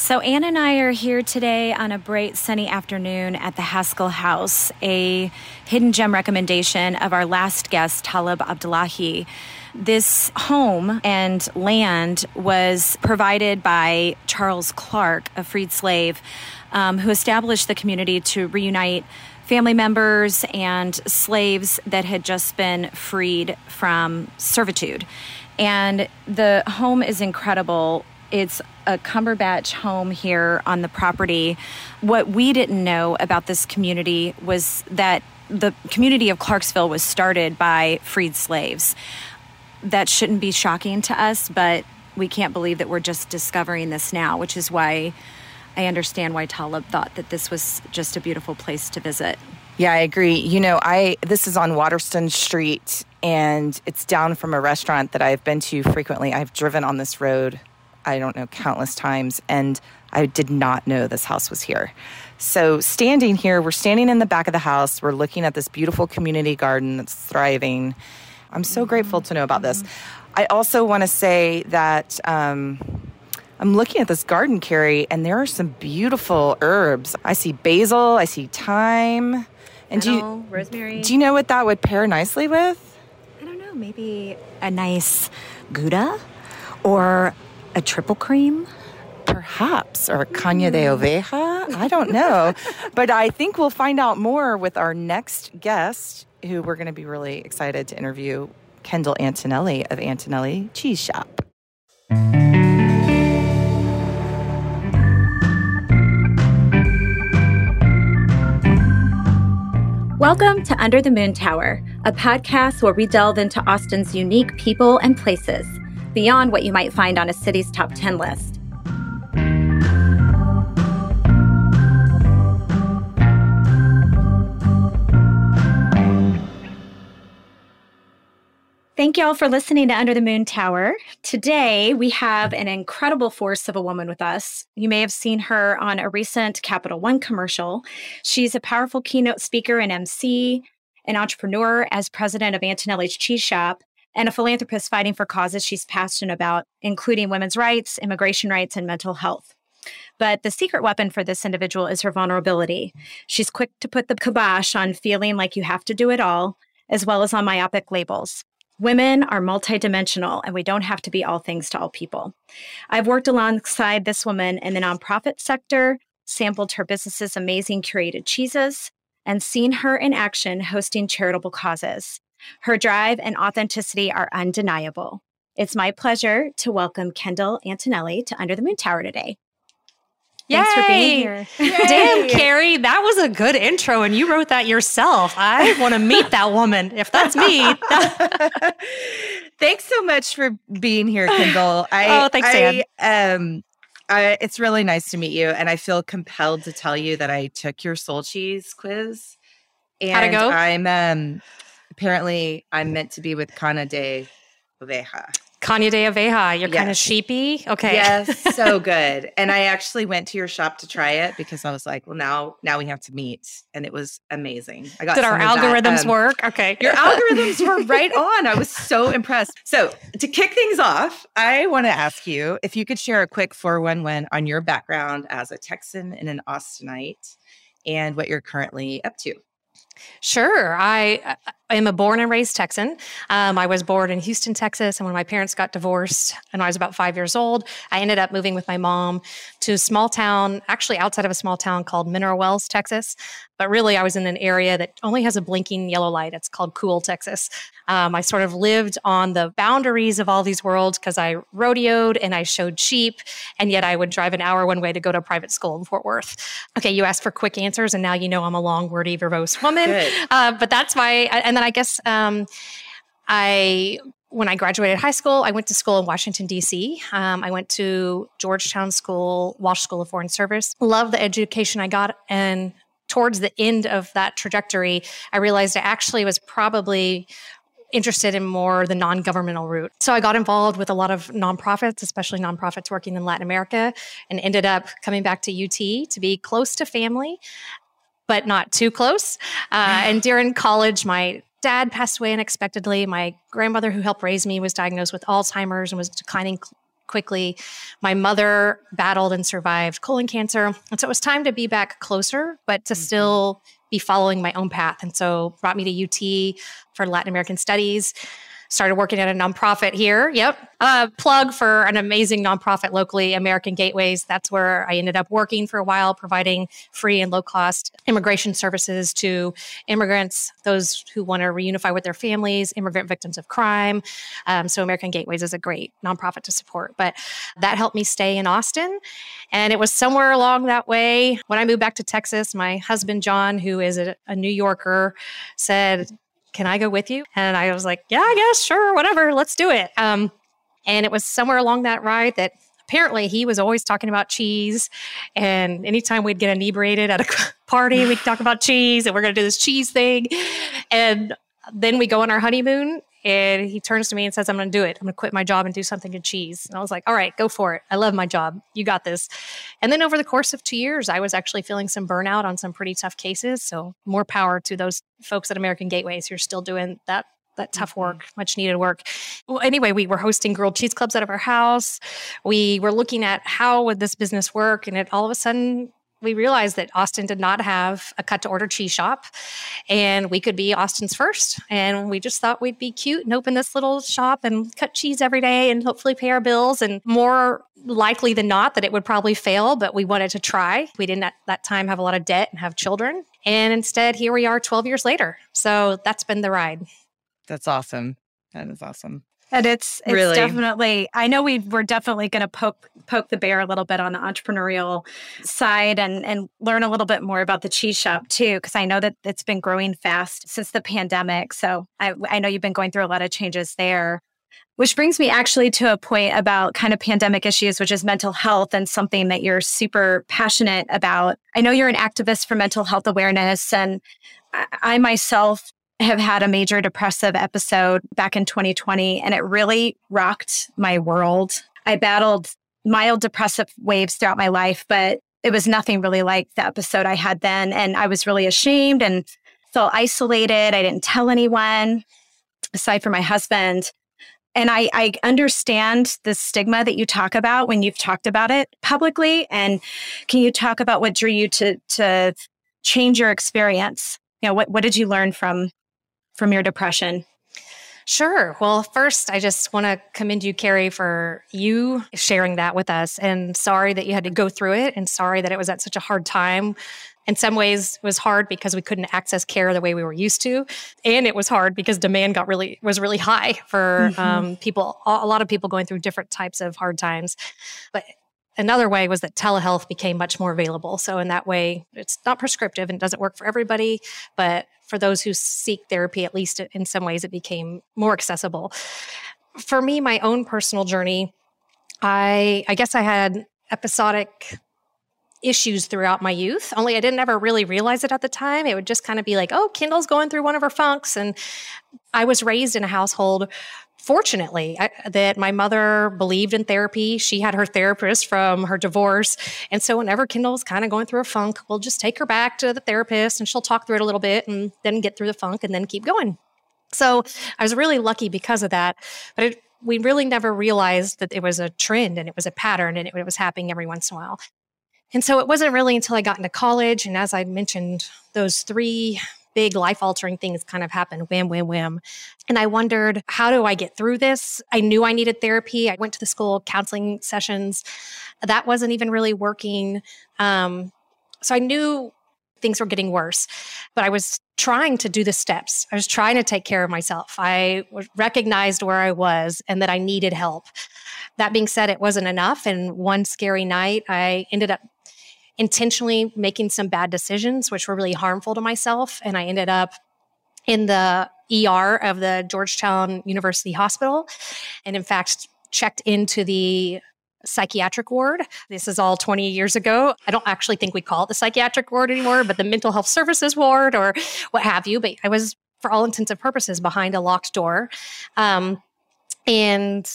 So, Ann and I are here today on a bright sunny afternoon at the Haskell House, a hidden gem recommendation of our last guest, Talib Abdullahi. This home and land was provided by Charles Clark, a freed slave, um, who established the community to reunite family members and slaves that had just been freed from servitude. And the home is incredible. It's a Cumberbatch home here on the property. What we didn't know about this community was that the community of Clarksville was started by freed slaves. That shouldn't be shocking to us, but we can't believe that we're just discovering this now, which is why I understand why Talib thought that this was just a beautiful place to visit. Yeah, I agree. You know, I this is on Waterston Street and it's down from a restaurant that I've been to frequently. I've driven on this road I don't know, countless times. And I did not know this house was here. So, standing here, we're standing in the back of the house. We're looking at this beautiful community garden that's thriving. I'm so grateful to know about this. I also want to say that um, I'm looking at this garden, Carrie, and there are some beautiful herbs. I see basil, I see thyme. And do you, rosemary. Do you know what that would pair nicely with? I don't know. Maybe a nice Gouda or a triple cream? Perhaps, or caña de oveja. I don't know. but I think we'll find out more with our next guest, who we're going to be really excited to interview Kendall Antonelli of Antonelli Cheese Shop. Welcome to Under the Moon Tower, a podcast where we delve into Austin's unique people and places beyond what you might find on a city's top 10 list. Thank you all for listening to Under the Moon Tower. Today, we have an incredible force of a woman with us. You may have seen her on a recent Capital One commercial. She's a powerful keynote speaker and MC, an entrepreneur as president of Antonelli's Cheese Shop, and a philanthropist fighting for causes she's passionate about, including women's rights, immigration rights, and mental health. But the secret weapon for this individual is her vulnerability. She's quick to put the kibosh on feeling like you have to do it all, as well as on myopic labels. Women are multidimensional, and we don't have to be all things to all people. I've worked alongside this woman in the nonprofit sector, sampled her business's amazing curated cheeses, and seen her in action hosting charitable causes. Her drive and authenticity are undeniable. It's my pleasure to welcome Kendall Antonelli to Under the Moon Tower today. Thanks Yay. for being here. Damn, Carrie, that was a good intro, and you wrote that yourself. I want to meet that woman. If that's me. thanks so much for being here, Kendall. I, oh, thanks, I, Um, I, it's really nice to meet you, and I feel compelled to tell you that I took your soul cheese quiz. And How'd it go? I'm um, apparently I'm meant to be with Cana de Oveja. Cana de Oveja, you're yes. kind of sheepy. Okay. Yes, so good. And I actually went to your shop to try it because I was like, well, now now we have to meet. And it was amazing. I got Did our algorithms um, work? Okay. Your algorithms were right on. I was so impressed. So to kick things off, I want to ask you if you could share a quick 411 on your background as a Texan and an Austinite and what you're currently up to. Sure. I I am a born and raised Texan. Um, I was born in Houston, Texas, and when my parents got divorced and I was about five years old, I ended up moving with my mom to a small town, actually outside of a small town called Mineral Wells, Texas. But really, I was in an area that only has a blinking yellow light. It's called Cool, Texas. Um, I sort of lived on the boundaries of all these worlds because I rodeoed and I showed sheep, and yet I would drive an hour one way to go to a private school in Fort Worth. Okay, you asked for quick answers, and now you know I'm a long, wordy, verbose woman. Uh, but that's my, and then I guess um, I when I graduated high school, I went to school in Washington, D.C. Um, I went to Georgetown School, Walsh School of Foreign Service. Loved the education I got. And towards the end of that trajectory, I realized I actually was probably interested in more the non governmental route. So I got involved with a lot of nonprofits, especially nonprofits working in Latin America, and ended up coming back to UT to be close to family. But not too close. Uh, and during college, my dad passed away unexpectedly. My grandmother, who helped raise me, was diagnosed with Alzheimer's and was declining quickly. My mother battled and survived colon cancer. And so it was time to be back closer, but to mm-hmm. still be following my own path. And so brought me to UT for Latin American studies started working at a nonprofit here. Yep. Uh, plug for an amazing nonprofit locally, American Gateways. That's where I ended up working for a while, providing free and low cost immigration services to immigrants, those who want to reunify with their families, immigrant victims of crime. Um, so, American Gateways is a great nonprofit to support. But that helped me stay in Austin. And it was somewhere along that way when I moved back to Texas, my husband, John, who is a, a New Yorker, said, can I go with you? And I was like, yeah, I guess, sure, whatever, let's do it. Um, and it was somewhere along that ride that apparently he was always talking about cheese. And anytime we'd get inebriated at a party, we'd talk about cheese and we're going to do this cheese thing. And then we go on our honeymoon and he turns to me and says, I'm going to do it. I'm going to quit my job and do something in cheese. And I was like, all right, go for it. I love my job. You got this. And then over the course of two years, I was actually feeling some burnout on some pretty tough cases. So more power to those folks at American Gateways who are still doing that that tough mm-hmm. work, much needed work. Well, anyway, we were hosting grilled cheese clubs out of our house. We were looking at how would this business work, and it all of a sudden we realized that Austin did not have a cut to order cheese shop and we could be Austin's first. And we just thought we'd be cute and open this little shop and cut cheese every day and hopefully pay our bills. And more likely than not that it would probably fail, but we wanted to try. We didn't at that time have a lot of debt and have children. And instead, here we are 12 years later. So that's been the ride. That's awesome. That is awesome. And it's it's really? definitely I know we we're definitely going to poke poke the bear a little bit on the entrepreneurial side and and learn a little bit more about the cheese shop too because I know that it's been growing fast since the pandemic. So I I know you've been going through a lot of changes there. Which brings me actually to a point about kind of pandemic issues, which is mental health and something that you're super passionate about. I know you're an activist for mental health awareness, and I myself have had a major depressive episode back in 2020, and it really rocked my world. I battled mild depressive waves throughout my life, but it was nothing really like the episode I had then. And I was really ashamed and felt isolated. I didn't tell anyone aside from my husband. And I, I understand the stigma that you talk about when you've talked about it publicly. And can you talk about what drew you to to change your experience? You know, what what did you learn from from your depression? Sure. Well, first, I just want to commend you, Carrie, for you sharing that with us. And sorry that you had to go through it, and sorry that it was at such a hard time. In some ways, it was hard because we couldn't access care the way we were used to, and it was hard because demand got really was really high for mm-hmm. um, people. A lot of people going through different types of hard times, but another way was that telehealth became much more available. So in that way, it's not prescriptive and doesn't work for everybody, but for those who seek therapy, at least in some ways, it became more accessible. For me, my own personal journey, I I guess I had episodic issues throughout my youth. Only I didn't ever really realize it at the time. It would just kind of be like, oh, Kendall's going through one of her funks. And I was raised in a household fortunately I, that my mother believed in therapy she had her therapist from her divorce and so whenever kendall's kind of going through a funk we'll just take her back to the therapist and she'll talk through it a little bit and then get through the funk and then keep going so i was really lucky because of that but it, we really never realized that it was a trend and it was a pattern and it, it was happening every once in a while and so it wasn't really until i got into college and as i mentioned those three big life altering things kind of happened wham, wham, wham. And I wondered, how do I get through this? I knew I needed therapy. I went to the school counseling sessions. That wasn't even really working. Um, so I knew things were getting worse, but I was trying to do the steps. I was trying to take care of myself. I recognized where I was and that I needed help. That being said, it wasn't enough. And one scary night, I ended up intentionally making some bad decisions, which were really harmful to myself. And I ended up in the ER of the Georgetown University Hospital. And in fact, checked into the psychiatric ward. This is all 20 years ago. I don't actually think we call it the psychiatric ward anymore, but the mental health services ward or what have you. But I was, for all intents and purposes, behind a locked door. Um, and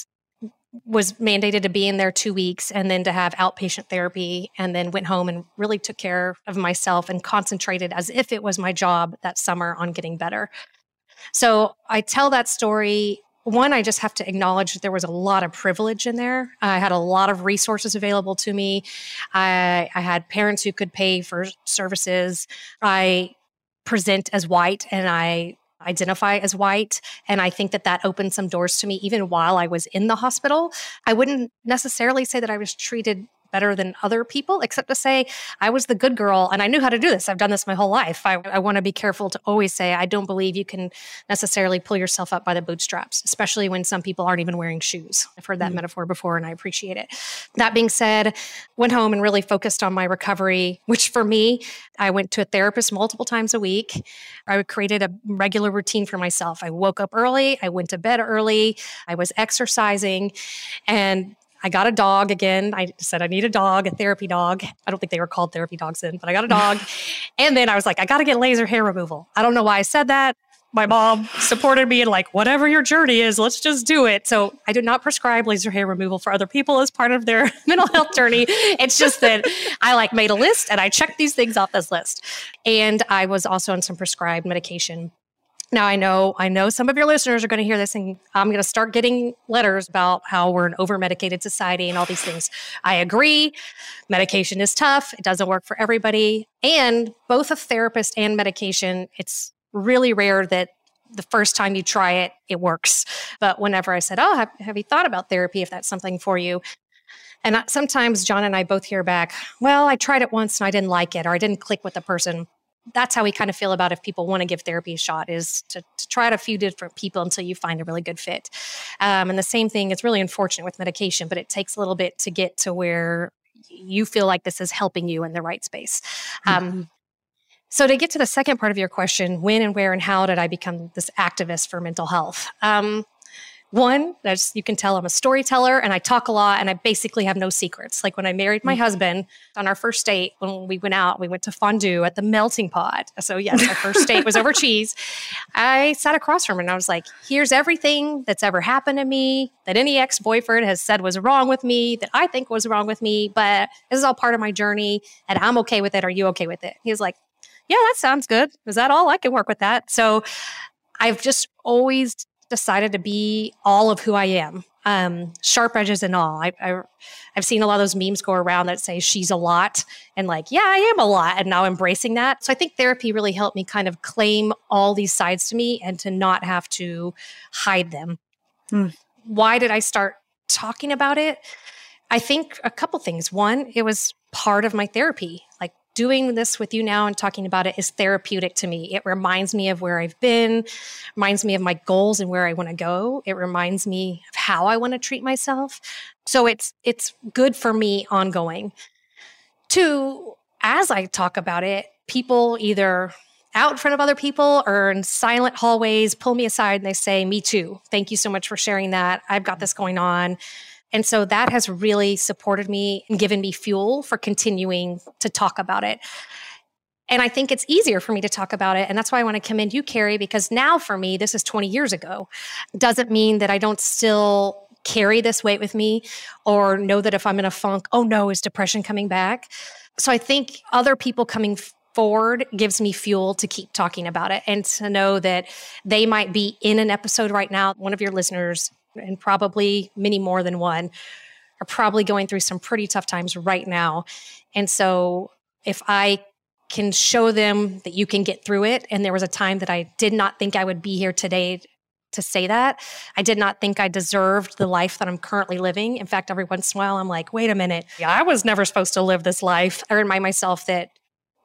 was mandated to be in there two weeks and then to have outpatient therapy and then went home and really took care of myself and concentrated as if it was my job that summer on getting better so i tell that story one, I just have to acknowledge that there was a lot of privilege in there. I had a lot of resources available to me. I, I had parents who could pay for services. I present as white and I identify as white. And I think that that opened some doors to me even while I was in the hospital. I wouldn't necessarily say that I was treated better than other people, except to say I was the good girl and I knew how to do this. I've done this my whole life. I, I want to be careful to always say I don't believe you can necessarily pull yourself up by the bootstraps, especially when some people aren't even wearing shoes. I've heard that mm metaphor before and I appreciate it. That being said, went home and really focused on my recovery, which for me, I went to a therapist multiple times a week. I created a regular routine for myself. I woke up early, I went to bed early, I was exercising, and I got a dog again. I said I need a dog, a therapy dog. I don't think they were called therapy dogs then, but I got a dog. and then I was like, I got to get laser hair removal. I don't know why I said that. My mom supported me and like, whatever your journey is, let's just do it. So I do not prescribe laser hair removal for other people as part of their mental health journey. It's just that I like made a list and I checked these things off this list. And I was also on some prescribed medication now I know I know some of your listeners are going to hear this and I'm going to start getting letters about how we're an over-medicated society and all these things. I agree. Medication is tough. It doesn't work for everybody. And both a therapist and medication, it's really rare that the first time you try it, it works. But whenever I said, "Oh, have, have you thought about therapy if that's something for you?" And sometimes John and I both hear back, "Well, I tried it once and I didn't like it or I didn't click with the person." That's how we kind of feel about if people want to give therapy a shot is to, to try out a few different people until you find a really good fit. Um, and the same thing it's really unfortunate with medication but it takes a little bit to get to where you feel like this is helping you in the right space. Um, mm-hmm. so to get to the second part of your question when and where and how did i become this activist for mental health? Um, one, as you can tell, I'm a storyteller and I talk a lot and I basically have no secrets. Like when I married my mm-hmm. husband on our first date, when we went out, we went to fondue at the melting pot. So, yes, our first date was over cheese. I sat across from him and I was like, here's everything that's ever happened to me that any ex boyfriend has said was wrong with me, that I think was wrong with me, but this is all part of my journey and I'm okay with it. Are you okay with it? He was like, yeah, that sounds good. Is that all? I can work with that. So, I've just always decided to be all of who I am, um, sharp edges and all. I, I, have seen a lot of those memes go around that say she's a lot and like, yeah, I am a lot. And now embracing that. So I think therapy really helped me kind of claim all these sides to me and to not have to hide them. Hmm. Why did I start talking about it? I think a couple things. One, it was part of my therapy. Doing this with you now and talking about it is therapeutic to me. It reminds me of where I've been, reminds me of my goals and where I want to go. It reminds me of how I want to treat myself. So it's it's good for me ongoing. Two, as I talk about it, people either out in front of other people or in silent hallways pull me aside and they say, Me too. Thank you so much for sharing that. I've got this going on. And so that has really supported me and given me fuel for continuing to talk about it. And I think it's easier for me to talk about it. And that's why I want to commend you, Carrie, because now for me, this is 20 years ago. Doesn't mean that I don't still carry this weight with me or know that if I'm in a funk, oh no, is depression coming back? So I think other people coming forward gives me fuel to keep talking about it and to know that they might be in an episode right now. One of your listeners and probably many more than one are probably going through some pretty tough times right now. And so if I can show them that you can get through it, and there was a time that I did not think I would be here today to say that. I did not think I deserved the life that I'm currently living. In fact, every once in a while, I'm like, wait a minute, yeah, I was never supposed to live this life. I remind myself that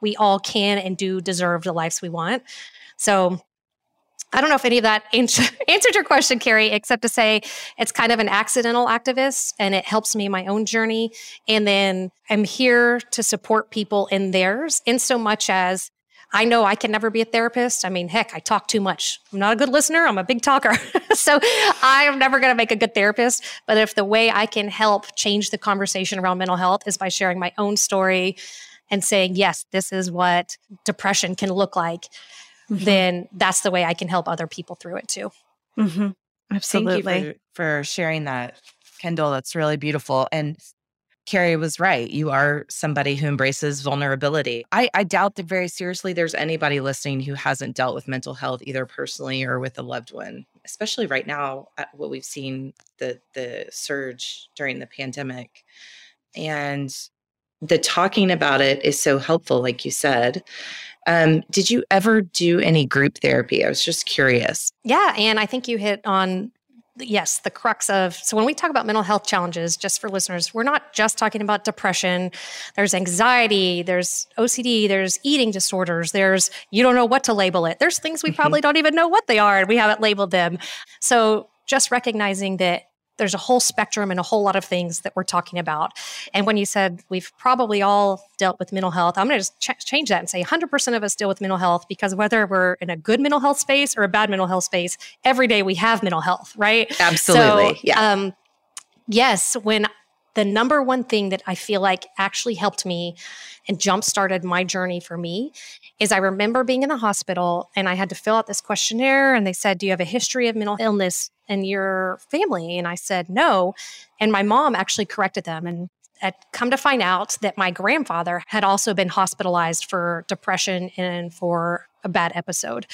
we all can and do deserve the lives we want. So I don't know if any of that answered your question, Carrie, except to say it's kind of an accidental activist and it helps me in my own journey. And then I'm here to support people in theirs in so much as I know I can never be a therapist. I mean, heck, I talk too much. I'm not a good listener. I'm a big talker. so I am never going to make a good therapist. But if the way I can help change the conversation around mental health is by sharing my own story and saying, yes, this is what depression can look like mm-hmm. then that's the way I can help other people through it too. Mm-hmm. Absolutely. Thank you for, for sharing that, Kendall. That's really beautiful. And Carrie was right. You are somebody who embraces vulnerability. I, I, doubt that very seriously there's anybody listening who hasn't dealt with mental health, either personally or with a loved one. especially right now, what we've seen the the surge during the pandemic, and the talking about it is so helpful, like you said. Um, did you ever do any group therapy? I was just curious. Yeah, and I think you hit on yes, the crux of so when we talk about mental health challenges, just for listeners, we're not just talking about depression. There's anxiety, there's OCD, there's eating disorders, there's you don't know what to label it. There's things we mm-hmm. probably don't even know what they are and we haven't labeled them. So just recognizing that there's a whole spectrum and a whole lot of things that we're talking about. And when you said we've probably all dealt with mental health, I'm going to just ch- change that and say 100% of us deal with mental health because whether we're in a good mental health space or a bad mental health space, every day we have mental health, right? Absolutely. So, yeah. Um, yes, when the number one thing that I feel like actually helped me and jump started my journey for me is I remember being in the hospital and I had to fill out this questionnaire and they said, Do you have a history of mental illness in your family? And I said, No. And my mom actually corrected them and had come to find out that my grandfather had also been hospitalized for depression and for a bad episode.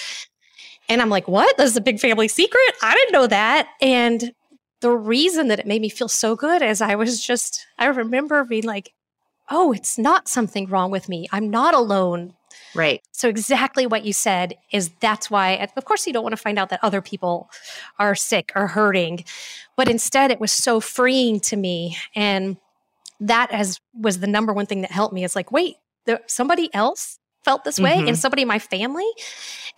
And I'm like, what? This is a big family secret? I didn't know that. And the reason that it made me feel so good is I was just, I remember being like, oh, it's not something wrong with me. I'm not alone. Right. So exactly what you said is that's why of course you don't want to find out that other people are sick or hurting, but instead it was so freeing to me and that as was the number one thing that helped me. It's like, wait, there, somebody else felt this way mm-hmm. and somebody in my family.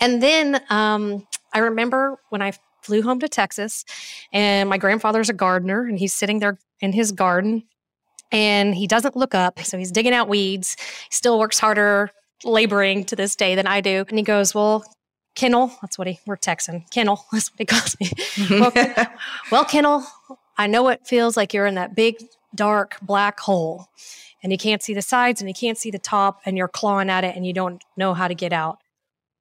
And then um, I remember when I flew home to Texas and my grandfather's a gardener and he's sitting there in his garden and he doesn't look up. So he's digging out weeds. He still works harder laboring to this day than I do. And he goes, Well, Kennel, that's what he, we're Texan. Kennel, that's what he calls me. well, well, Kennel, I know it feels like you're in that big, dark, black hole and you can't see the sides and you can't see the top and you're clawing at it and you don't know how to get out,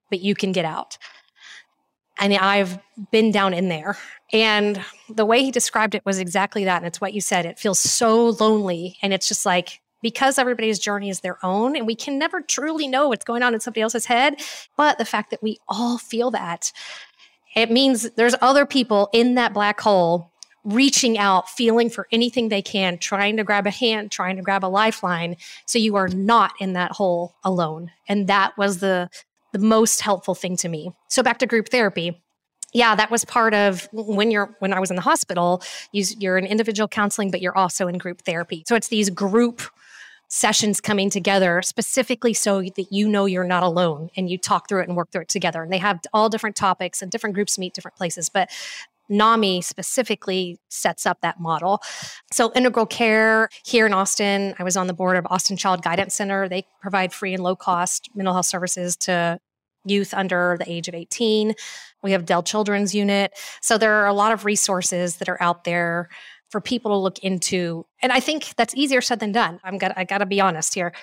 but you can get out. And I've been down in there. And the way he described it was exactly that. And it's what you said. It feels so lonely. And it's just like, because everybody's journey is their own and we can never truly know what's going on in somebody else's head. But the fact that we all feel that, it means there's other people in that black hole reaching out, feeling for anything they can, trying to grab a hand, trying to grab a lifeline. So you are not in that hole alone. And that was the the most helpful thing to me. So back to group therapy yeah that was part of when you're when i was in the hospital you, you're in individual counseling but you're also in group therapy so it's these group sessions coming together specifically so that you know you're not alone and you talk through it and work through it together. And they have all different topics and different groups meet different places. But NAMI specifically sets up that model. So, Integral Care here in Austin, I was on the board of Austin Child Guidance Center. They provide free and low cost mental health services to youth under the age of 18. We have Dell Children's Unit. So, there are a lot of resources that are out there for people to look into. And I think that's easier said than done. I'm got I got to be honest here.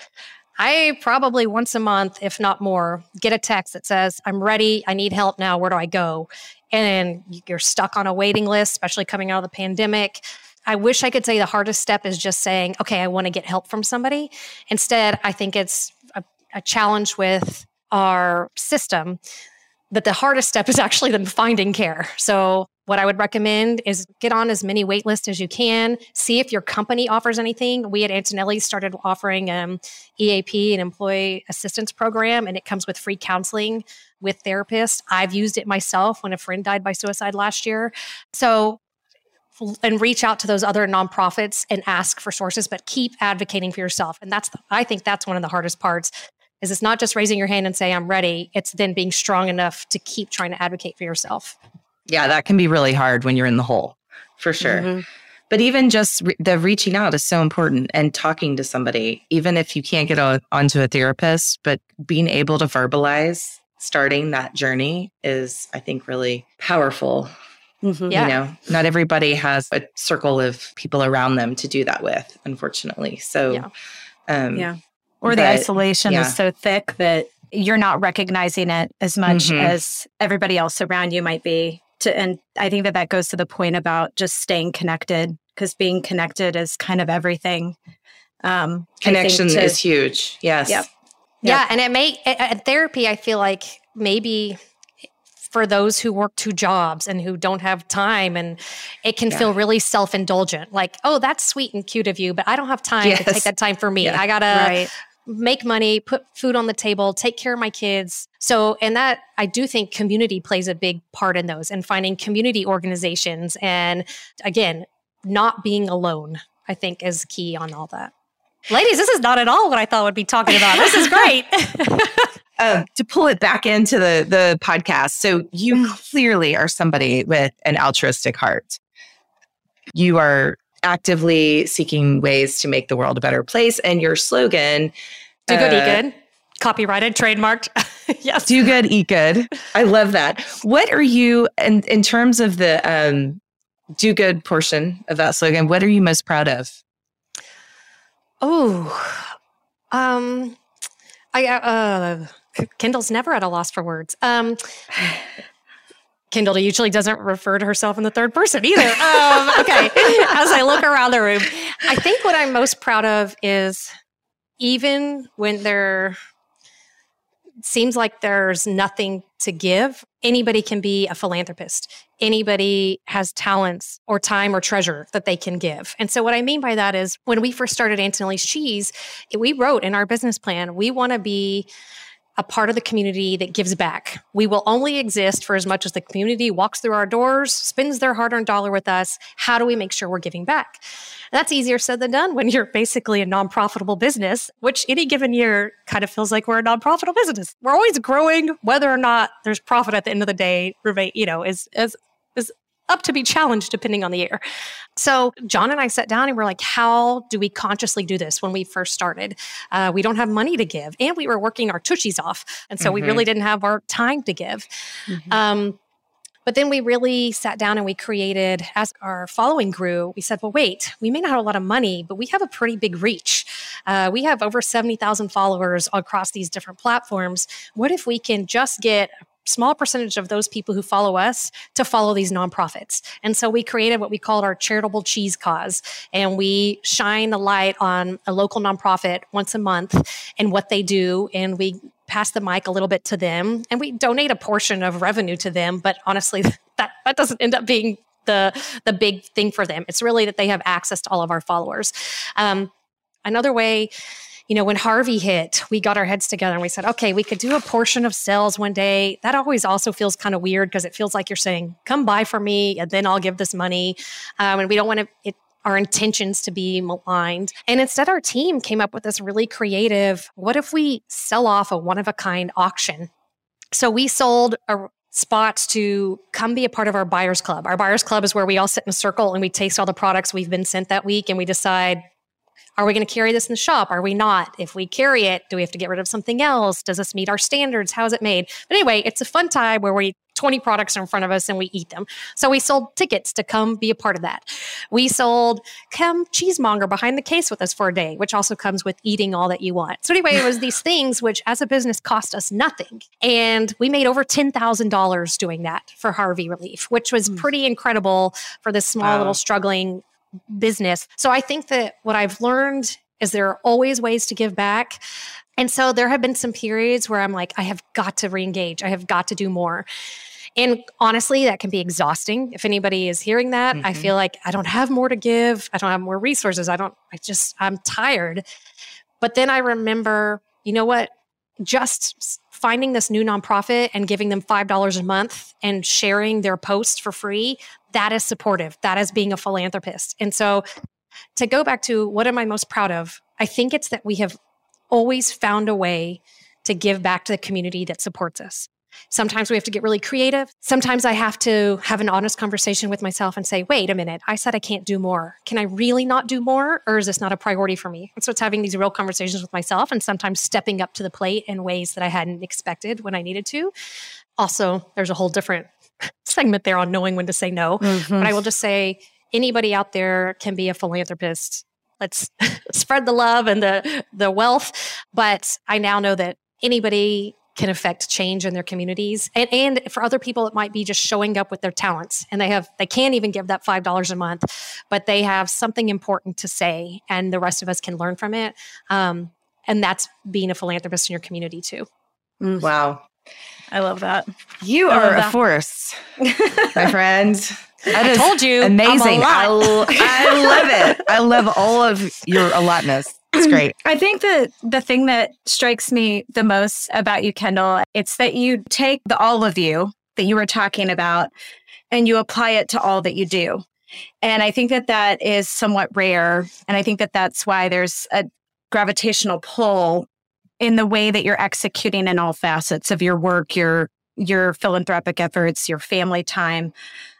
I probably once a month, if not more, get a text that says, "I'm ready. I need help now. Where do I go?" And you're stuck on a waiting list, especially coming out of the pandemic. I wish I could say the hardest step is just saying, "Okay, I want to get help from somebody." Instead, I think it's a, a challenge with our system that the hardest step is actually them finding care. So what I would recommend is get on as many wait lists as you can. See if your company offers anything. We at Antonelli started offering um, EAP, an employee assistance program, and it comes with free counseling with therapists. I've used it myself when a friend died by suicide last year. So and reach out to those other nonprofits and ask for sources but keep advocating for yourself and that's the, i think that's one of the hardest parts is it's not just raising your hand and say i'm ready it's then being strong enough to keep trying to advocate for yourself yeah, that can be really hard when you're in the hole, for sure. Mm-hmm. But even just re- the reaching out is so important and talking to somebody, even if you can't get a, onto a therapist, but being able to verbalize starting that journey is, I think, really powerful. Mm-hmm. Yeah. You know, not everybody has a circle of people around them to do that with, unfortunately. So, yeah. Um, yeah. Or but, the isolation yeah. is so thick that you're not recognizing it as much mm-hmm. as everybody else around you might be to and i think that that goes to the point about just staying connected because being connected is kind of everything um connection to, is huge yes yep. yeah and it may at therapy i feel like maybe for those who work two jobs and who don't have time. And it can yeah. feel really self indulgent like, oh, that's sweet and cute of you, but I don't have time yes. to take that time for me. Yeah. I got to. Right. Make money, put food on the table, take care of my kids. So, and that I do think community plays a big part in those and finding community organizations. And again, not being alone, I think is key on all that. Ladies, this is not at all what I thought we'd be talking about. This is great. um, to pull it back into the the podcast, so you mm. clearly are somebody with an altruistic heart. You are actively seeking ways to make the world a better place, and your slogan, "Do good, uh, eat good," copyrighted, trademarked. yes, do good, eat good. I love that. What are you, in in terms of the um, do good portion of that slogan? What are you most proud of? Oh, um, I uh, Kendall's never at a loss for words. Um, Kendall usually doesn't refer to herself in the third person either. Um, okay, as I look around the room, I think what I'm most proud of is even when there seems like there's nothing to give, anybody can be a philanthropist. Anybody has talents or time or treasure that they can give. And so, what I mean by that is when we first started Antonelli's Cheese, we wrote in our business plan, we want to be a part of the community that gives back. We will only exist for as much as the community walks through our doors, spends their hard earned dollar with us. How do we make sure we're giving back? That's easier said than done when you're basically a non profitable business, which any given year kind of feels like we're a non profitable business. We're always growing, whether or not there's profit at the end of the day, you know, is, is, up to be challenged depending on the year. So John and I sat down and we're like, how do we consciously do this when we first started? Uh, we don't have money to give, and we were working our tushies off, and so mm-hmm. we really didn't have our time to give. Mm-hmm. Um, but then we really sat down and we created, as our following grew, we said, well, wait, we may not have a lot of money, but we have a pretty big reach. Uh, we have over 70,000 followers across these different platforms. What if we can just get small percentage of those people who follow us to follow these nonprofits. And so we created what we called our charitable cheese cause. And we shine the light on a local nonprofit once a month and what they do. And we pass the mic a little bit to them and we donate a portion of revenue to them. But honestly, that, that doesn't end up being the, the big thing for them. It's really that they have access to all of our followers. Um, another way you know, when Harvey hit, we got our heads together and we said, okay, we could do a portion of sales one day. That always also feels kind of weird because it feels like you're saying, come buy for me and then I'll give this money. Um, and we don't want to, it, our intentions to be maligned. And instead, our team came up with this really creative what if we sell off a one of a kind auction? So we sold a spots to come be a part of our buyers club. Our buyers club is where we all sit in a circle and we taste all the products we've been sent that week and we decide are we going to carry this in the shop? Are we not? If we carry it, do we have to get rid of something else? Does this meet our standards? How is it made? But anyway, it's a fun time where we 20 products are in front of us and we eat them. So we sold tickets to come be a part of that. We sold come cheesemonger behind the case with us for a day, which also comes with eating all that you want. So anyway, it was these things which as a business cost us nothing. And we made over $10,000 doing that for Harvey Relief, which was hmm. pretty incredible for this small wow. little struggling business. So I think that what I've learned is there are always ways to give back. And so there have been some periods where I'm like, I have got to reengage. I have got to do more. And honestly, that can be exhausting. If anybody is hearing that, mm-hmm. I feel like I don't have more to give. I don't have more resources. I don't, I just, I'm tired. But then I remember, you know what? Just finding this new nonprofit and giving them $5 a month and sharing their posts for free, that is supportive. That is being a philanthropist. And so to go back to what am I most proud of? I think it's that we have always found a way to give back to the community that supports us. Sometimes we have to get really creative. Sometimes I have to have an honest conversation with myself and say, wait a minute, I said I can't do more. Can I really not do more? Or is this not a priority for me? And so it's having these real conversations with myself and sometimes stepping up to the plate in ways that I hadn't expected when I needed to. Also, there's a whole different segment there on knowing when to say no. Mm-hmm. But I will just say anybody out there can be a philanthropist. Let's spread the love and the the wealth. But I now know that anybody can affect change in their communities and, and for other people it might be just showing up with their talents and they have they can't even give that five dollars a month but they have something important to say and the rest of us can learn from it um, and that's being a philanthropist in your community too mm. wow I love that. You I are a that. force, my friend. That I is told you, I'm a Amazing. I, lot. l- I love it. I love all of your allotness. It's great. I think that the thing that strikes me the most about you, Kendall, it's that you take the all of you that you were talking about and you apply it to all that you do. And I think that that is somewhat rare. And I think that that's why there's a gravitational pull in the way that you're executing in all facets of your work, your your philanthropic efforts, your family time.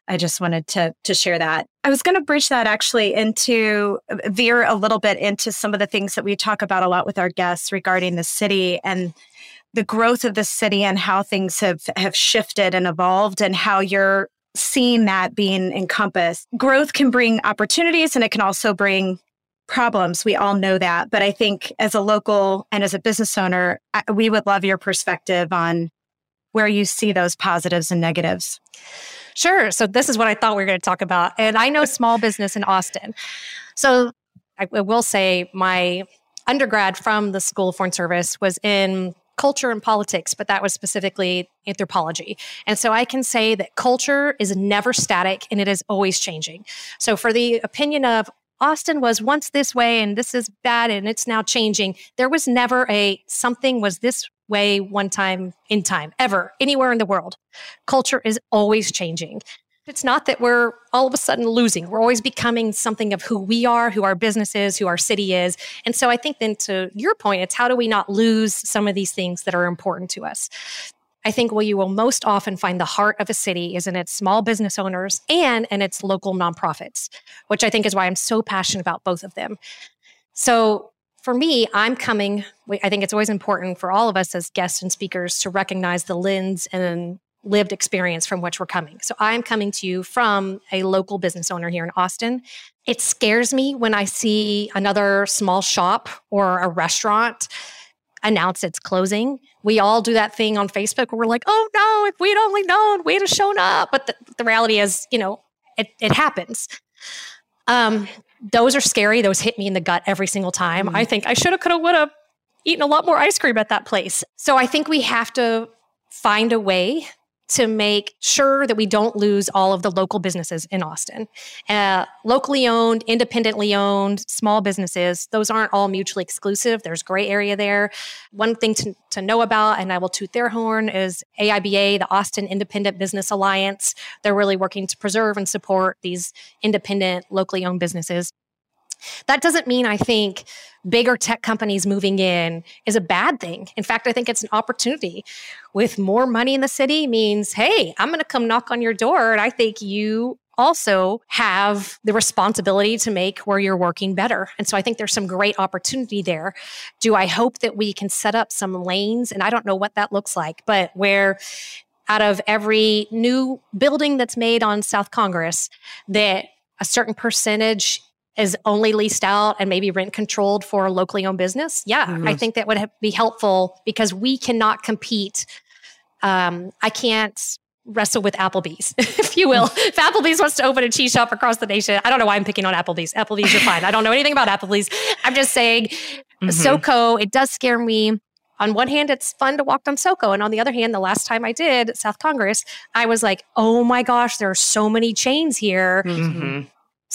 I just wanted to to share that. I was going to bridge that actually into veer a little bit into some of the things that we talk about a lot with our guests regarding the city and the growth of the city and how things have have shifted and evolved and how you're seeing that being encompassed. Growth can bring opportunities and it can also bring problems. We all know that, but I think as a local and as a business owner, we would love your perspective on where you see those positives and negatives. Sure. So this is what I thought we were going to talk about. And I know small business in Austin. So I will say my undergrad from the School of Foreign Service was in culture and politics, but that was specifically anthropology. And so I can say that culture is never static and it is always changing. So for the opinion of Austin was once this way and this is bad and it's now changing, there was never a something was this way one time in time, ever, anywhere in the world. Culture is always changing. It's not that we're all of a sudden losing. We're always becoming something of who we are, who our business is, who our city is. And so I think then to your point, it's how do we not lose some of these things that are important to us? I think where you will most often find the heart of a city is in its small business owners and in its local nonprofits, which I think is why I'm so passionate about both of them. So for me, I'm coming, I think it's always important for all of us as guests and speakers to recognize the lens and lived experience from which we're coming. So I'm coming to you from a local business owner here in Austin. It scares me when I see another small shop or a restaurant announce it's closing. We all do that thing on Facebook where we're like, oh no, if we'd only known, we'd have shown up. But the, the reality is, you know, it, it happens. Um, those are scary. Those hit me in the gut every single time. I mm-hmm. think I should have, could have, would have eaten a lot more ice cream at that place. So I think we have to find a way to make sure that we don't lose all of the local businesses in Austin. Uh, locally owned, independently owned, small businesses, those aren't all mutually exclusive. There's gray area there. One thing to, to know about, and I will toot their horn, is AIBA, the Austin Independent Business Alliance. They're really working to preserve and support these independent, locally owned businesses. That doesn't mean I think bigger tech companies moving in is a bad thing. In fact, I think it's an opportunity. With more money in the city means, hey, I'm going to come knock on your door. And I think you also have the responsibility to make where you're working better. And so I think there's some great opportunity there. Do I hope that we can set up some lanes? And I don't know what that looks like, but where out of every new building that's made on South Congress, that a certain percentage is only leased out and maybe rent controlled for a locally owned business. Yeah, Mhm. I think that would be helpful because we cannot compete. Um, I can't wrestle with Applebee's, if you will. if Applebee's wants to open a cheese shop across the nation, I don't know why I'm picking on Applebee's. Applebee's are fine. I don't know anything about Applebee's. I'm just saying, Mhm. SoCo, it does scare me. On one hand, it's fun to walk down SoCo. And on the other hand, the last time I did South Congress, I was like, oh my gosh, there are so many chains here. Mhm.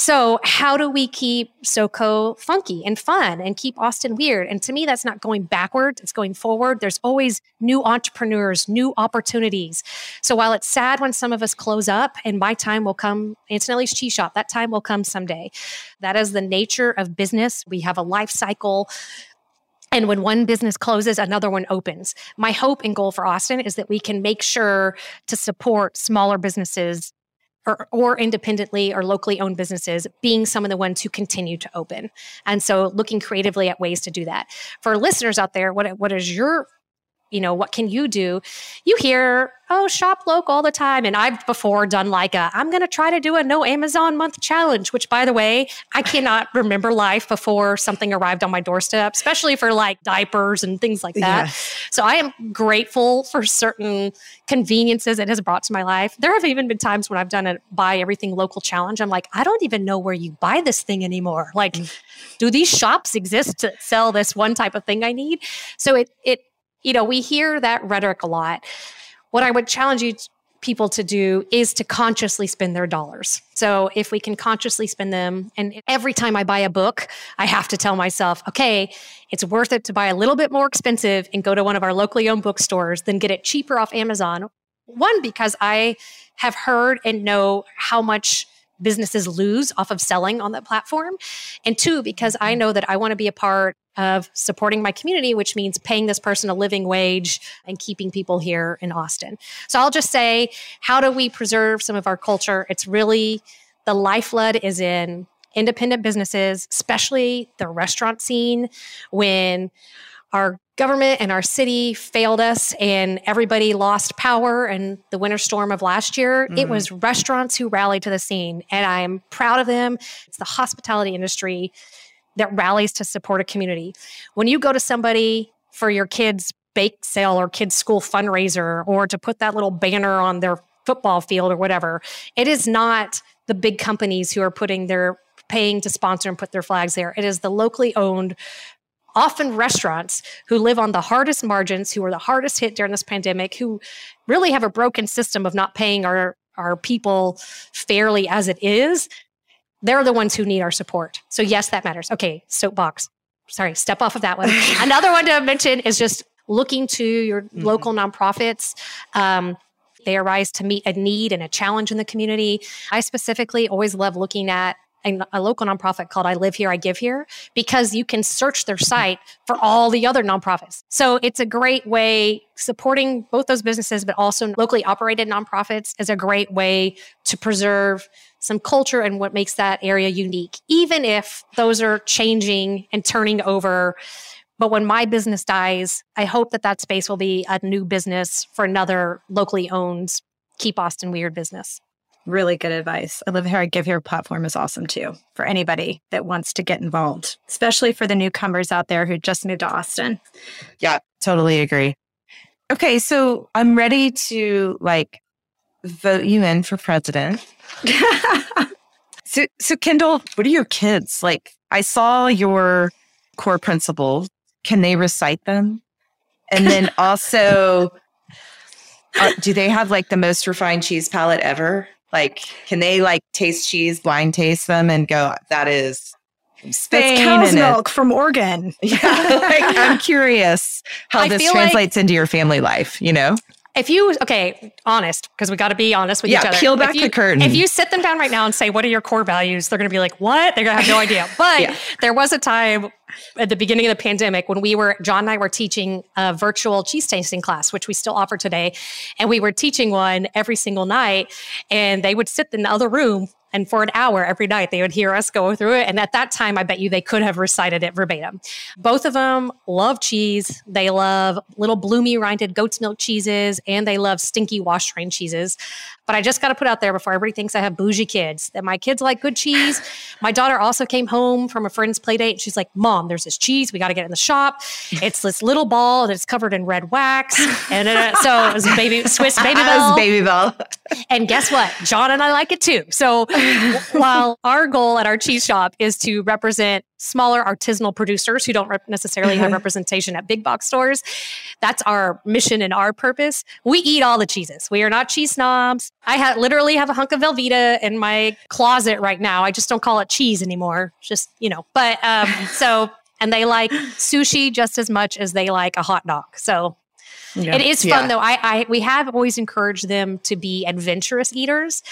So, how do we keep SoCo funky and fun and keep Austin weird? And to me, that's not going backward, it's going forward. There's always new entrepreneurs, new opportunities. So, while it's sad when some of us close up, and my time will come, Antonelli's Cheese Shop, that time will come someday. That is the nature of business. We have a life cycle. And when one business closes, another one opens. My hope and goal for Austin is that we can make sure to support smaller businesses or, or independently or locally owned businesses being some of the ones who continue to open. And so looking creatively at ways to do that. For listeners out there, what, what is your you know what can you do you hear oh shop local all the time and i've before done like a i'm going to try to do a no amazon month challenge which by the way i cannot remember life before something arrived on my doorstep especially for like diapers and things like that so I am grateful for certain conveniences it has brought to my life. There have even been times when I've done a buy everything local challenge. I'm like, I don't even know where you buy this thing anymore. Like, mm. do these shops exist to sell this one type of thing I need? So it it You know, we hear that rhetoric a lot. What I would challenge you people to do is to consciously spend their dollars. So if we can consciously spend them, and every time I buy a book, I have to tell myself, okay, it's worth it to buy a little bit more expensive and go to one of our locally owned bookstores than get it cheaper off Amazon. One, because I have heard and know how much businesses lose off of selling on that platform. And two, because I mm-hmm. know that I want to be a part of supporting my community, which means paying this person a living wage and keeping people here in Austin. So I'll just say, how do we preserve some of our culture? It's really the lifeblood is in independent businesses, especially the restaurant scene, when our government and our city failed us and everybody lost power in the winter storm of last year, mm-hmm. it was restaurants who rallied to the scene. And I'm proud of them. It's the hospitality industry that rallies to support a community. When you go to somebody for your kids' bake sale or kids' school fundraiser or to put that little banner on their football field or whatever, it is not the big companies who are putting their paying to sponsor and put their flags there. It is the locally owned often restaurants who live on the hardest margins, who are the hardest hit during this pandemic, who really have a broken system of not paying our, our people fairly as it is. They're the ones who need our support. So, yes, that matters. Okay, soapbox. Sorry, step off of that one. Another one to mention is just looking to your mm-hmm. local nonprofits. Um, they arise to meet a need and a challenge in the community. I specifically always love looking at a, a local nonprofit called I Live Here, I Give Here, because you can search their site for all the other nonprofits. So it's a great way supporting both those businesses, but also locally operated nonprofits is a great way to preserve some culture and what makes that area unique, even if those are changing and turning over. But when my business dies, I hope that that space will be a new business for another locally owned Keep Austin Weird business really good advice. I Live Here, I Give Here platform is awesome too for anybody that wants to get involved, especially for the newcomers out there who just moved to Austin. Yeah, totally agree. Okay, so I'm ready to like vote you in for president. so, so Kendall, what are your kids like? I saw your core principles. Can they recite them? And then also, uh, do they have like the most refined cheese palate ever? Like, can they like taste cheese, blind taste them, and go, that is Spain That's cow's milk it. from Oregon. Yeah, like, I'm curious how I this translates like, into your family life. You know, if you okay, honest, because we got to be honest with yeah, each other. Peel back you, the curtain. If you sit them down right now and say, "What are your core values?" They're going to be like, "What?" They're going to have no idea. But yeah. there was a time at the beginning of the pandemic when we were John and I were teaching a virtual cheese tasting class, which we still offer today, and we were teaching one every single night, and they would sit in the other room and for an hour every night, they would hear us go through it. And at that time, I bet you they could have recited it verbatim. Both of them love cheese. They love little bloomy rinded goat's milk cheeses and they love stinky washed rind cheeses. But I just got to put out there before everybody thinks I have bougie kids that my kids like good cheese. My daughter also came home from a friend's play date and she's like, Mom, there's this cheese. We got to get in the shop. It's this little ball that's covered in red wax. And uh, so it was baby Swiss Babybel. Babybel. and guess what? John and I like it too. So while our goal at our cheese shop is to represent smaller artisanal producers who don't rep- necessarily have representation at big box stores, that's our mission and our purpose. We eat all the cheeses. We are not cheese snobs. I ha- literally have a hunk of Velveeta in my closet right now. I just don't call it cheese anymore. Just, you know, but um, so, and they like sushi just as much as they like a hot dog. So yeah. It is fun yeah. though. I, I we have always encouraged them to be adventurous eaters,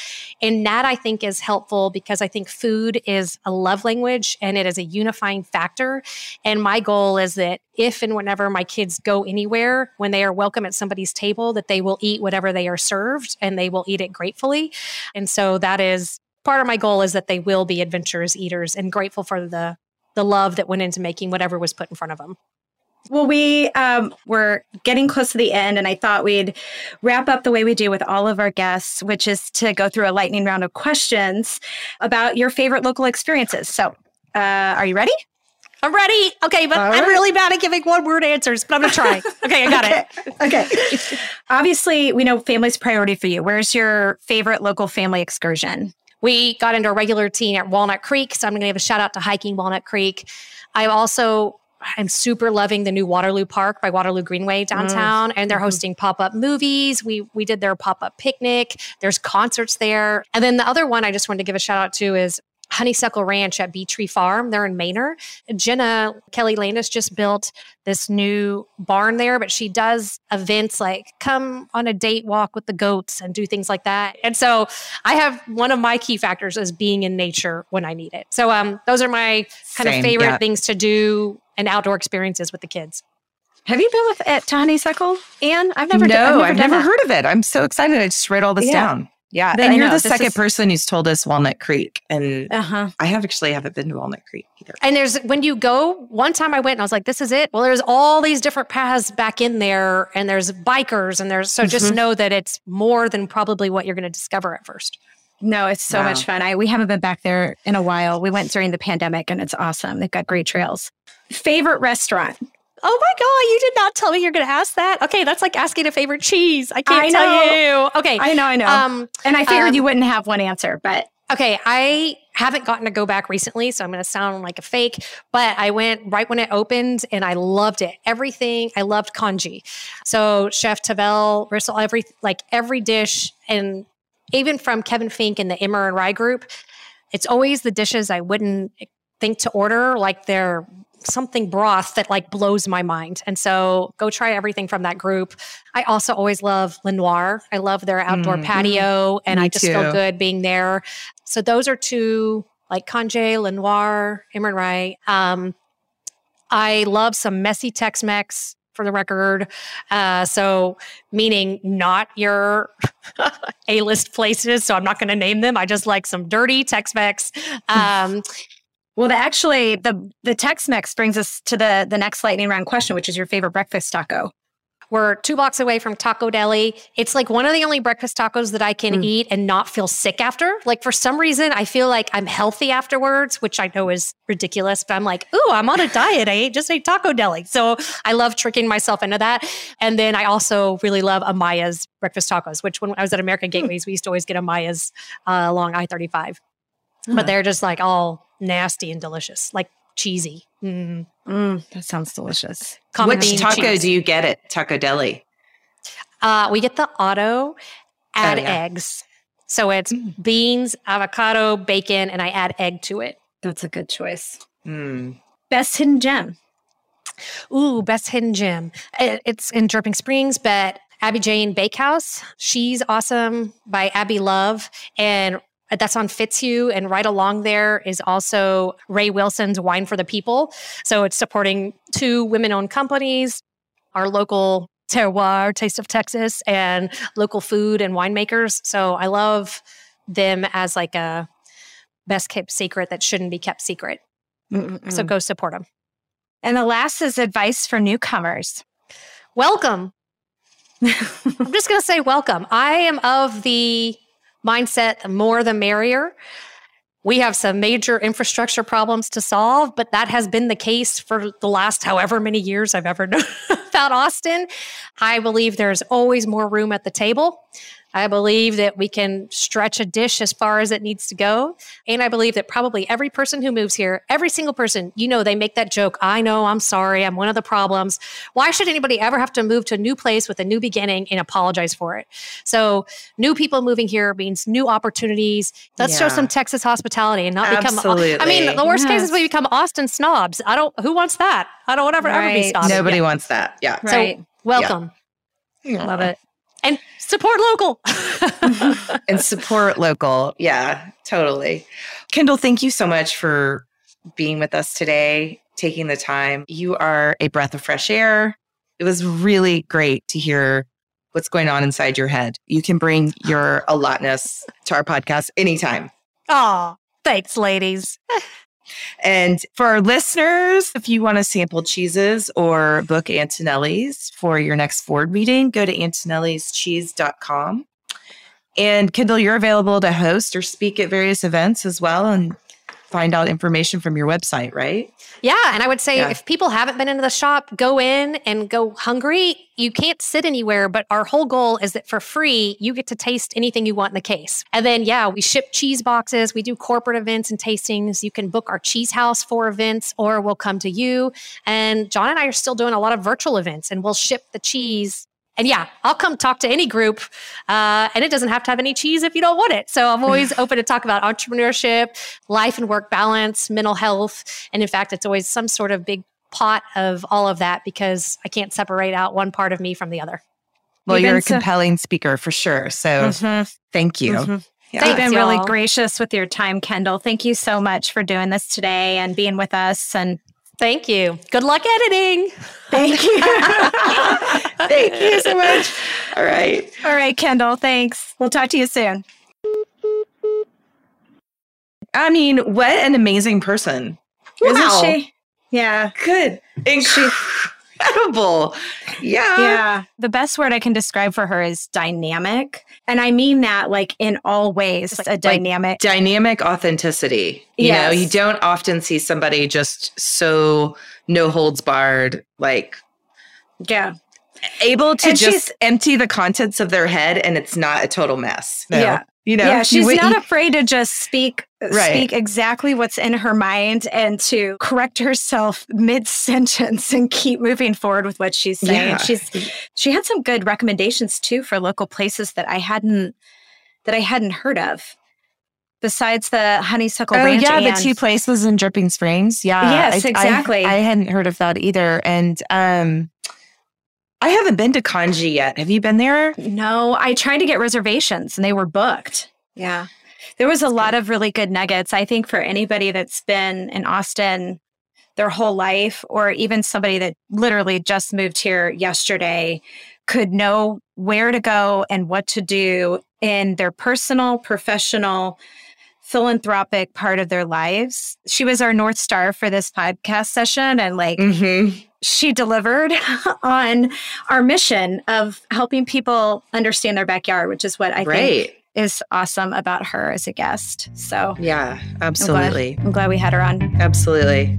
and that I think is helpful because I think food is a love language and it is a unifying factor. And my goal is that if and whenever my kids go anywhere, when they are welcome at somebody's table, that they will eat whatever they are served and they will eat it gratefully. And so that is part of my goal is that they will be adventurous eaters and grateful for the the love that went into making whatever was put in front of them. Well, we um, were getting close to the end, and I thought we'd wrap up the way we do with all of our guests, which is to go through a lightning round of questions about your favorite local experiences. So, uh, are you ready? I'm ready. Okay, but right. I'm really bad at giving one word answers, but I'm going to try. Okay, I got okay. it. Okay. Obviously, we know family's priority for you. Where's your favorite local family excursion? We got into a regular routine at Walnut Creek, so I'm going to give a shout out to hiking Walnut Creek. I also I'm super loving the new Waterloo Park by Waterloo Greenway downtown, mm. and they're mm-hmm. hosting pop up movies. We we did their pop up picnic. There's concerts there, and then the other one I just wanted to give a shout out to is Honeysuckle Ranch at Bee Tree Farm. They're in Manor. Jenna Kelly Landis just built this new barn there, but she does events like come on a date walk with the goats and do things like that. And so I have one of my key factors is being in nature when I need it. So um, those are my kind Same, of favorite yeah. things to do and outdoor experiences with the kids. Have you been with at to Honeysuckle, Anne? I've never. No, I've never, I've never heard of it. I'm so excited. I just wrote all this yeah. down. Yeah. Then you're know, the second is... person who's told us Walnut Creek. And uh-huh. I have actually haven't been to Walnut Creek either. And there's when you go, one time I went and I was like, this is it. Well, there's all these different paths back in there, and there's bikers, and there's so mm-hmm. just know that it's more than probably what you're going to discover at first. No, it's so wow. much fun. I we haven't been back there in a while. We went during the pandemic and it's awesome. They've got great trails. Favorite restaurant? Oh my God, you did not tell me you're going to ask that. Okay, that's like asking a favorite cheese. I can't I tell you. Okay. I know, I know. Um, and I figured um, you wouldn't have one answer, but. Okay, I haven't gotten to go back recently, so I'm going to sound like a fake, but I went right when it opened and I loved it. Everything, I loved Canje. So Chef Tavel, Bristol, every, like every dish, and even from Kevin Fink and the Emmer and Rye group, it's always the dishes I wouldn't think to order, like their something broth that like blows my mind. And so go try everything from that group. I also always love Lenoir. I love their outdoor mm-hmm. patio and Me I just too. feel good being there. So those are two like Canje, Lenoir, Emmer and Rye. Um, I love some messy Tex Mex for the record. Uh, so, meaning not your A list places. So, I'm not going to name them. I just like some dirty Tex Mex. Um, well, the, actually, the the Tex-Mex brings us to the the next lightning round question, which is your favorite breakfast taco. We're two blocks away from Taco Deli. It's like one of the only breakfast tacos that I can mm. eat and not feel sick after. Like for some reason, I feel like I'm healthy afterwards, which I know is ridiculous, but I'm like, ooh, I'm on a diet. I ate, just ate Taco Deli. So I love tricking myself into that. And then I also really love Amaya's breakfast tacos, which when I was at American hmm. Gateways, we used to always get Amaya's uh, along I 35. But uh-huh. they're just like all nasty and delicious, like cheesy. Mm. Mm, that sounds delicious. Common Which taco cheese. do you get at Taco Deli? Uh, we get the Otto, add oh, yeah. eggs. So it's mm. beans, avocado, bacon, and I add egg to it. That's a good choice. Mm. Best hidden gem. Ooh, best hidden gem. It's in Dripping Springs, but Abby Jane Bakehouse. She's awesome by Abby Love. And that's on Fitzhugh. And right along there is also Rae Wilson's Wine for the People. So it's supporting two women owned companies, our local terroir, Taste of Texas, and local food and winemakers. So I love them as like a best kept secret that shouldn't be kept secret. Mm-mm. So go support them. And the last is advice for newcomers. Welcome. I'm just going to say welcome. I am of the mindset, the more the merrier. We have some major infrastructure problems to solve, but that has been the case for the last however many years I've ever known about Austin. I believe there's always more room at the table. I believe that we can stretch a dish as far as it needs to go. And I believe that probably every person who moves here, every single person, you know, they make that joke. I know, I'm sorry, I'm one of the problems. Why should anybody ever have to move to a new place with a new beginning and apologize for it? So, new people moving here means new opportunities. Let's yeah. show some Texas hospitality and not Absolutely. become. I mean, the worst yes. case is we become Austin snobs. I don't, who wants that? I don't want ever, right. ever be snobs. Nobody wants that. Yeah. Right. So, welcome. Yeah. Love it and support local. And support local. Yeah totally. Kendall thank you so much for being with us today taking the time. You are a breath of fresh air. It was really great to hear what's going on inside your head. You can bring your allotness to our podcast anytime. Oh thanks ladies And for our listeners, if you want to sample cheeses or book Antonelli's for your next board meeting, go to antonellischeese.com. And Kendall, you're available to host or speak at various events as well. And find out information from your website, right? Yeah. And I would say Yeah. if people haven't been into the shop, go in and go hungry. You can't sit anywhere, but our whole goal is that for free, you get to taste anything you want in the case. And then, yeah, we ship cheese boxes. We do corporate events and tastings. You can book our cheese house for events or we'll come to you. And John and I are still doing a lot of virtual events and we'll ship the cheese. And yeah, I'll come talk to any group. Uh, and it doesn't have to have any cheese if you don't want it. So I'm always open to talk about entrepreneurship, life and work balance, mental health. And in fact, it's always some sort of big pot of all of that because I can't separate out one part of me from the other. Well, You've you're been a so- compelling speaker for sure. So Mhm. thank you. Mhm. Yeah. You've been really y'all. gracious with your time, Kendall. Thank you so much for doing this today and being with us. And Thank you. Good luck editing. thank you. Thank you so much. All right. All right, Kendall. Thanks. We'll talk to you soon. I mean, what an amazing person. Isn't she? Yeah. Good. Incredible. Yeah. Yeah. The best word I can describe for her is dynamic. And I mean that like in all ways, a dynamic. Dynamic authenticity. You know, you don't often see somebody just so no holds barred, like yeah. able to And just empty the contents of their head and it's not a total mess. No. Yeah. You know, yeah. She's would- not afraid to just speak Right. speak exactly what's in her mind and to correct herself mid sentence and keep moving forward with what she's saying. Yeah. She's she had some good recommendations too for local places that I hadn't that I hadn't heard of. Besides the honeysuckle Oh ranch. yeah, the two places in Dripping Springs. Yeah, Yes, I- I- exactly. I, hadn't heard of that either, and um, I haven't been to Canje yet. Have you been there? No, I tried to get reservations and they were booked. Yeah. There was a lot of really good nuggets. I think for anybody that's been in Austin their whole life, or even somebody that literally just moved here yesterday, could know where to go and what to do in their personal, professional, philanthropic part of their lives. She was our North Star for this podcast session. And like, Mm-hmm. She delivered on our mission of helping people understand their backyard, which is what I think is awesome about her as a guest. So Yeah, I'm glad- absolutely. I'm glad we had her on. Absolutely.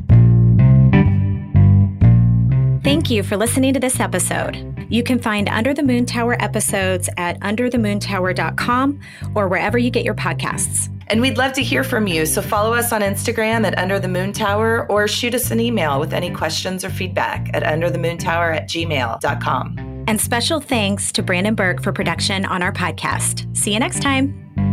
Thank you for listening to this episode. You can find Under the Moon Tower episodes at underthemoontower.com or wherever you get your podcasts. And we'd love to hear from you, so follow us on Instagram at Under the Moon Tower or shoot us an email with any questions or feedback at underthemoontower at gmail.com. And special thanks to Brandon Burke for production on our podcast. See you next time.